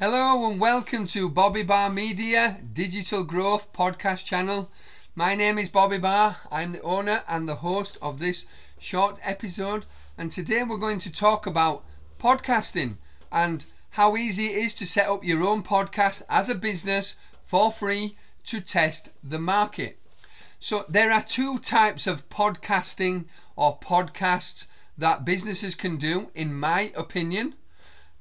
Hello and welcome to Bobby Barr Media Digital Growth Podcast channel. My name is Bobby Barr. I'm the owner and the host of this short episode, and today we're going to talk about podcasting and how easy it is to set up your own podcast as a business for free to test the market. So, there are two types of podcasting or podcasts that businesses can do, in my opinion.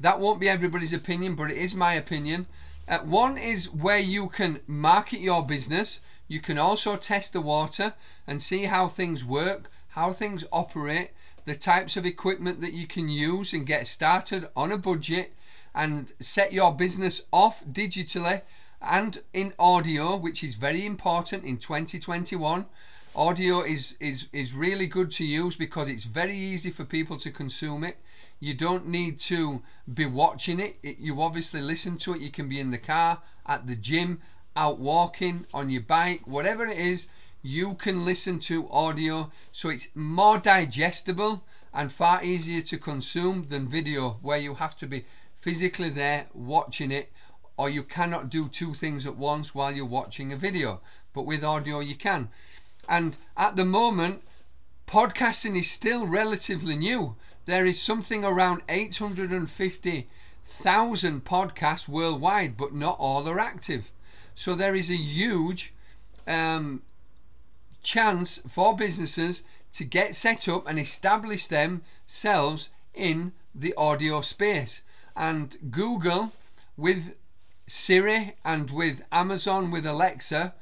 That won't be everybody's opinion, but it is my opinion. Uh, one is where you can market your business. You can also test the water and see how things work, how things operate, the types of equipment that you can use and get started on a budget and set your business off digitally and in audio, which is very important in 2021. Audio is, is, is really good to use because it's very easy for people to consume it. You don't need to be watching it. it. You obviously listen to it. You can be in the car, at the gym, out walking, on your bike, whatever it is, you can listen to audio. So it's more digestible and far easier to consume than video, where you have to be physically there watching it or you cannot do two things at once while you're watching a video. But with audio, you can. And at the moment, podcasting is still relatively new. There is something around 850,000 podcasts worldwide, but not all are active. So there is a huge um, chance for businesses to get set up and establish themselves in the audio space. And Google, with Siri and with Amazon with Alexa,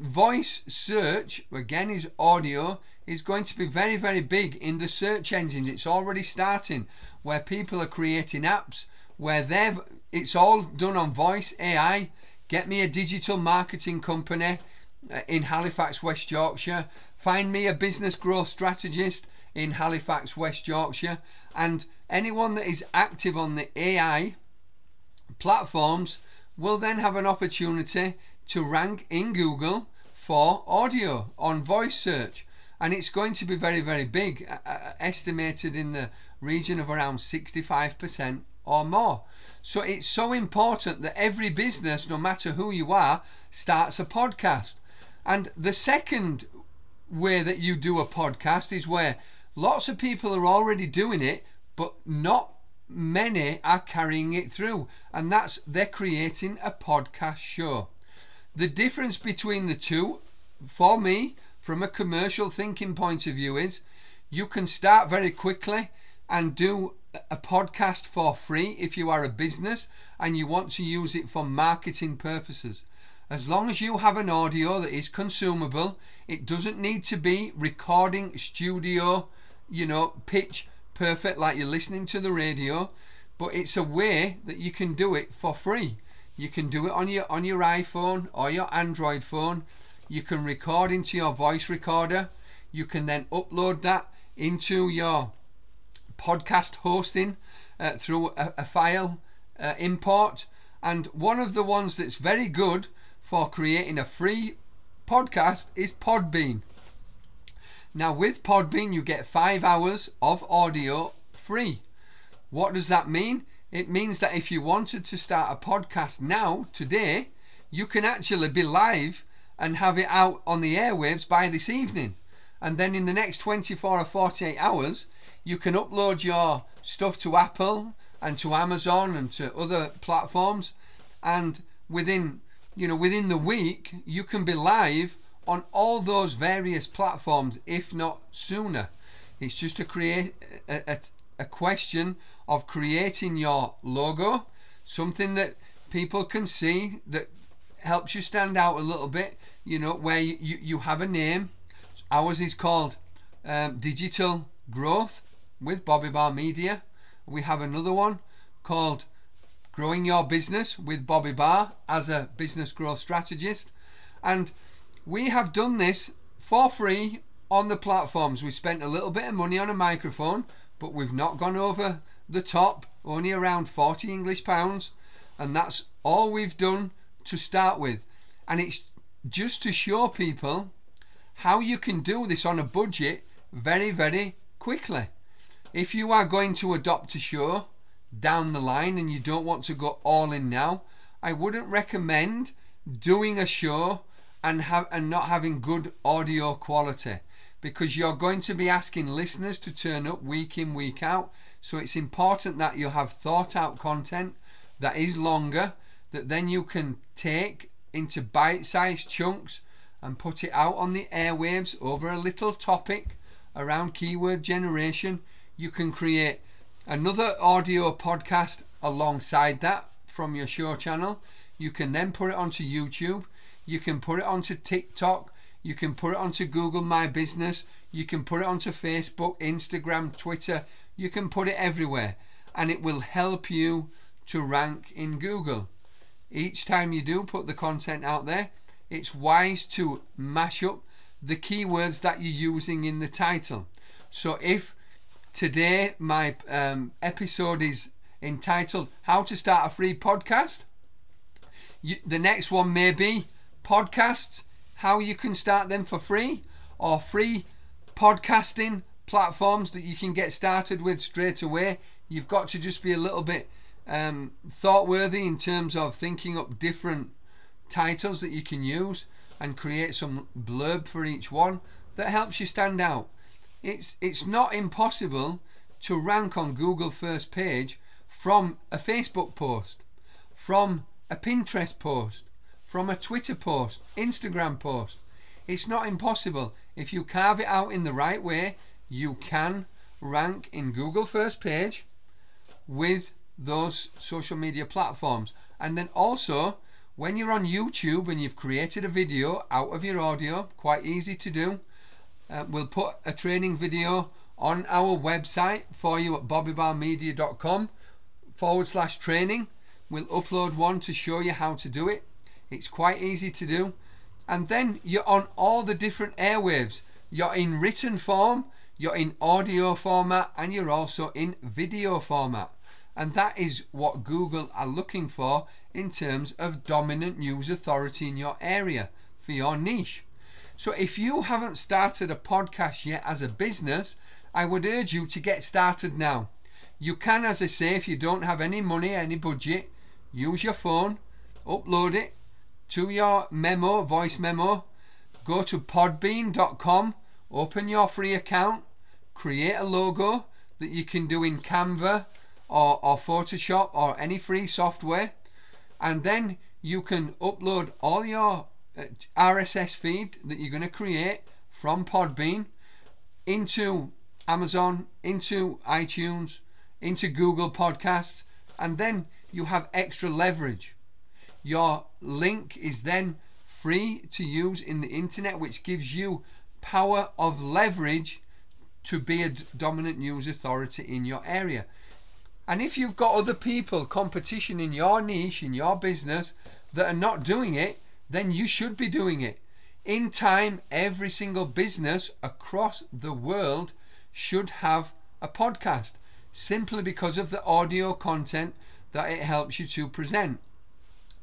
voice search again is audio is going to be very very big in the search engines. It's already starting where people are creating apps where they've it's all done on voice AI. Get me a digital marketing company uh, in Halifax, West Yorkshire. Find me a business growth strategist in Halifax, West Yorkshire. And anyone that is active on the AI platforms will then have an opportunity to rank in Google for audio on voice search. And it's going to be very, very big, uh, uh estimated in the region of around 65% or more. So it's so important that every business, no matter who you are, starts a podcast. And the second way that you do a podcast is where lots of people are already doing it, but not many are carrying it through, and that's they're creating a podcast show. The difference between the two, for me, from a commercial thinking point of view, is you can start very quickly and do a podcast for free if you are a business and you want to use it for marketing purposes. As long as you have an audio that is consumable, it doesn't need to be recording studio, you know, pitch perfect like you're listening to the radio, but it's a way that you can do it for free. You can do it on your on your iPhone or your Android phone. You can record into your voice recorder. You can then upload that into your podcast hosting uh, through a, a file uh, import. And one of the ones that's very good for creating a free podcast is Podbean. Now, with Podbean, you get five hours of audio free. What does that mean? It means that if you wanted to start a podcast now, today, you can actually be live and have it out on the airwaves by this evening. And then in the next 24 or 48 hours, you can upload your stuff to Apple and to Amazon and to other platforms. And within, you know, within the week, you can be live on all those various platforms, if not sooner. It's just a create a, a, a question of creating your logo, something that people can see that helps you stand out a little bit. You know where you, you, have a name. Ours is called um, Digital Growth with Bobby Barr Media. We have another one called Growing Your Business with Bobby Barr as a business growth strategist. And we have done this for free on the platforms. We spent a little bit of money on a microphone, but we've not gone over the top, only around 40 English pounds, and that's all we've done to start with. And it's just to show people how you can do this on a budget very, very quickly. If you are going to adopt a show, down the line and you don't want to go all in now, I wouldn't recommend doing a show and and not having good audio quality because you're going to be asking listeners to turn up week in week out so it's important that you have thought out content that is longer that then you can take into bite-sized chunks and put it out on the airwaves over a little topic around keyword generation you can create another audio podcast alongside that from your show channel you can then put it onto YouTube you can put it onto TikTok. You can put it onto Google My Business. You can put it onto Facebook, Instagram, Twitter. You can put it everywhere. And it will help you to rank in Google. Each time you do put the content out there, it's wise to mash up the keywords that you're using in the title. So if today my um, episode is entitled How to Start a Free Podcast, you, the next one may be podcasts, how you can start them for free, or free podcasting platforms that you can get started with straight away. You've got to just be a little bit um, thought worthy in terms of thinking up different titles that you can use and create some blurb for each one that helps you stand out. It's it's not impossible to rank on Google first page from a Facebook post, from a Pinterest post, from a Twitter post, Instagram post. It's not impossible. If you carve it out in the right way, you can rank in Google first page with those social media platforms. And then also, when you're on YouTube and you've created a video out of your audio, quite easy to do, uh, we'll put a training video on our website for you at bobbybarmedia.com forward slash training. We'll upload one to show you how to do it. It's quite easy to do. And then you're on all the different airwaves. You're in written form, you're in audio format, and you're also in video format. And that is what Google are looking for in terms of dominant news authority in your area for your niche. So if you haven't started a podcast yet as a business, I would urge you to get started now. You can, as I say, if you don't have any money, any budget, use your phone, upload it, to your memo, voice memo, go to podbean.com, open your free account, create a logo that you can do in Canva or, or Photoshop or any free software, and then you can upload all your uh, RSS feed that you're going to create from Podbean into Amazon, into iTunes, into Google Podcasts, and then you have extra leverage. Your link is then free to use in the internet, which gives you power of leverage to be a dominant news authority in your area. And if you've got other people, competition in your niche, in your business, that are not doing it, then you should be doing it. In time, every single business across the world should have a podcast simply because of the audio content that it helps you to present.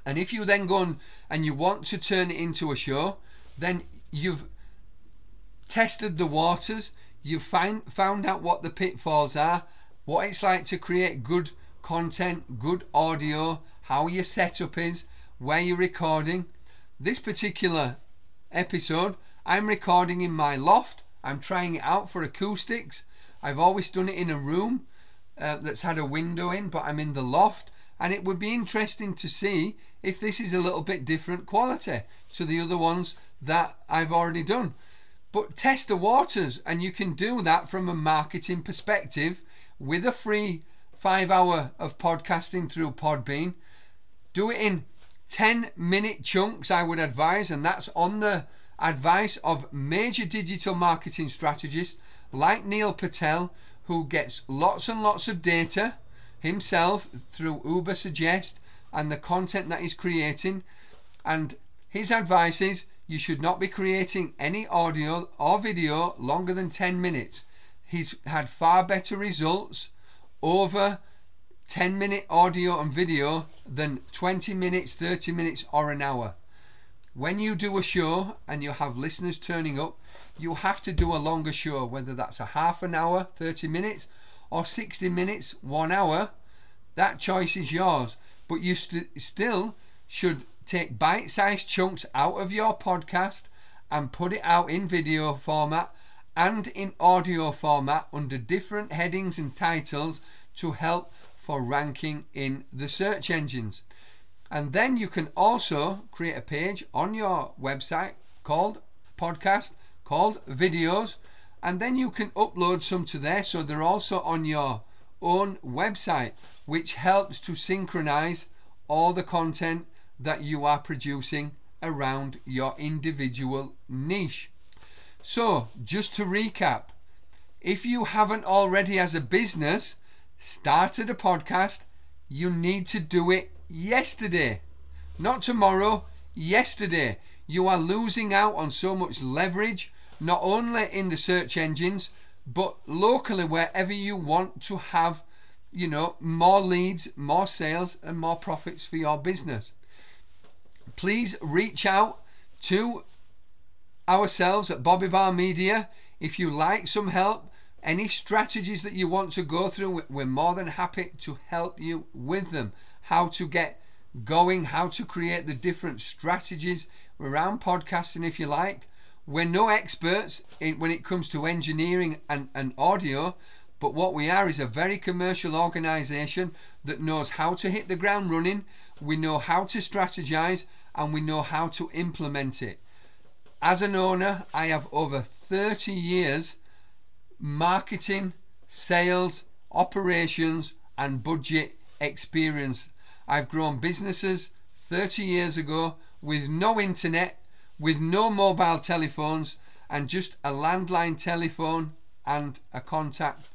And if you then go on and you want to turn it into a show, then you've tested the waters, you've find, found out what the pitfalls are, what it's like to create good content, good audio, how your setup is, where you're recording. This particular episode, I'm recording in my loft. I'm trying it out for acoustics. I've always done it in a room uh, that's had a window in, but I'm in the loft and it would be interesting to see if this is a little bit different quality to the other ones that I've already done. But test the waters, and you can do that from a marketing perspective with a free five hour of podcasting through Podbean. Do it in 10 minute chunks, I would advise, and that's on the advice of major digital marketing strategists like Neil Patel, who gets lots and lots of data himself through Ubersuggest and the content that he's creating. And his advice is you should not be creating any audio or video longer than 10 minutes. He's had far better results over 10 minute audio and video than 20 minutes, 30 minutes, or an hour. When you do a show and you have listeners turning up, you have to do a longer show, whether that's a half an hour, 30 minutes, or 60 minutes, one hour, that choice is yours. But you st- still should take bite sized chunks out of your podcast and put it out in video format and in audio format under different headings and titles to help for ranking in the search engines. And then you can also create a page on your website called podcast, called videos, and then you can upload some to there so they're also on your own website, which helps to synchronize all the content that you are producing around your individual niche. So, just to recap, if you haven't already as a business started a podcast, you need to do it yesterday. Not tomorrow, yesterday. You are losing out on so much leverage, not only in the search engines, but locally wherever you want to have, you know, more leads, more sales, and more profits for your business. Please reach out to ourselves at Bobby Barr Media if you like some help any strategies that you want to go through, we're more than happy to help you with them. How to get going, how to create the different strategies around podcasting, if you like. We're no experts in, when it comes to engineering and, and audio, but what we are is a very commercial organization that knows how to hit the ground running, we know how to strategize, and we know how to implement it. As an owner, I have over 30 years marketing, sales, operations, and budget experience. I've grown businesses 30 years ago with no internet, with no mobile telephones, and just a landline telephone and a contact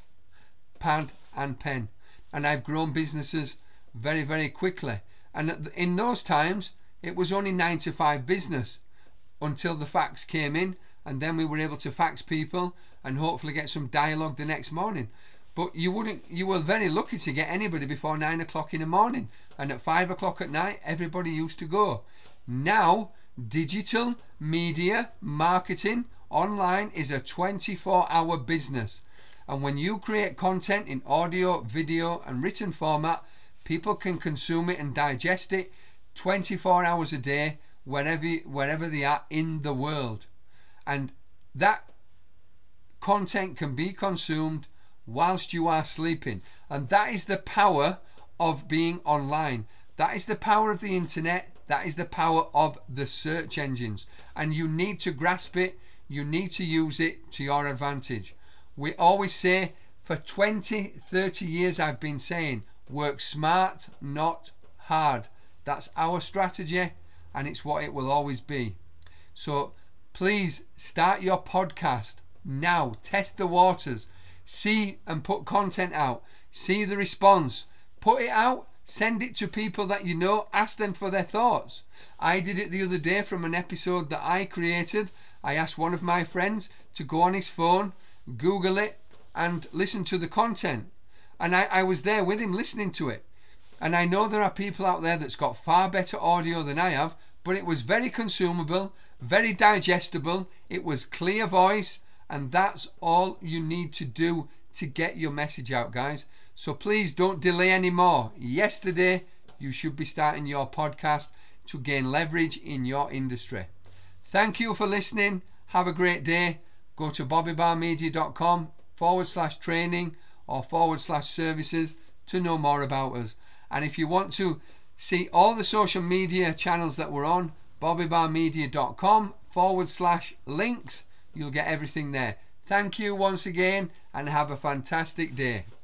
pad and pen. And I've grown businesses very, very quickly. And in those times, it was only 9 to 5 business until the fax came in, and then we were able to fax people and hopefully get some dialogue the next morning. But you wouldn't. You were very lucky to get anybody before nine o'clock in the morning, and at five o'clock at night, everybody used to go. Now, digital media marketing online is a 24-hour business, and when you create content in audio, video, and written format, people can consume it and digest it 24 hours a day wherever wherever they are in the world and that content can be consumed whilst you are sleeping. And that is the power of being online. That is the power of the internet. That is the power of the search engines. And you need to grasp it. You need to use it to your advantage. We always say, for 20, 30 years, I've been saying, work smart, not hard. That's our strategy, and it's what it will always be. So please start your podcast now. Test the waters. See and put content out. See the response. Put it out. Send it to people that you know. Ask them for their thoughts. I did it the other day from an episode that I created. I asked one of my friends to go on his phone, Google it, and listen to the content. And I, I was there with him listening to it. And I know there are people out there that's got far better audio than I have, but it was very consumable, very digestible, it was clear voice, and that's all you need to do to get your message out, guys. So please don't delay anymore. Yesterday, you should be starting your podcast to gain leverage in your industry. Thank you for listening. Have a great day. Go to bobbybarmedia.com forward slash training or forward slash services to know more about us. And if you want to see all the social media channels that we're on, bobbybarmedia.com forward slash links. You'll get everything there. Thank you once again and have a fantastic day.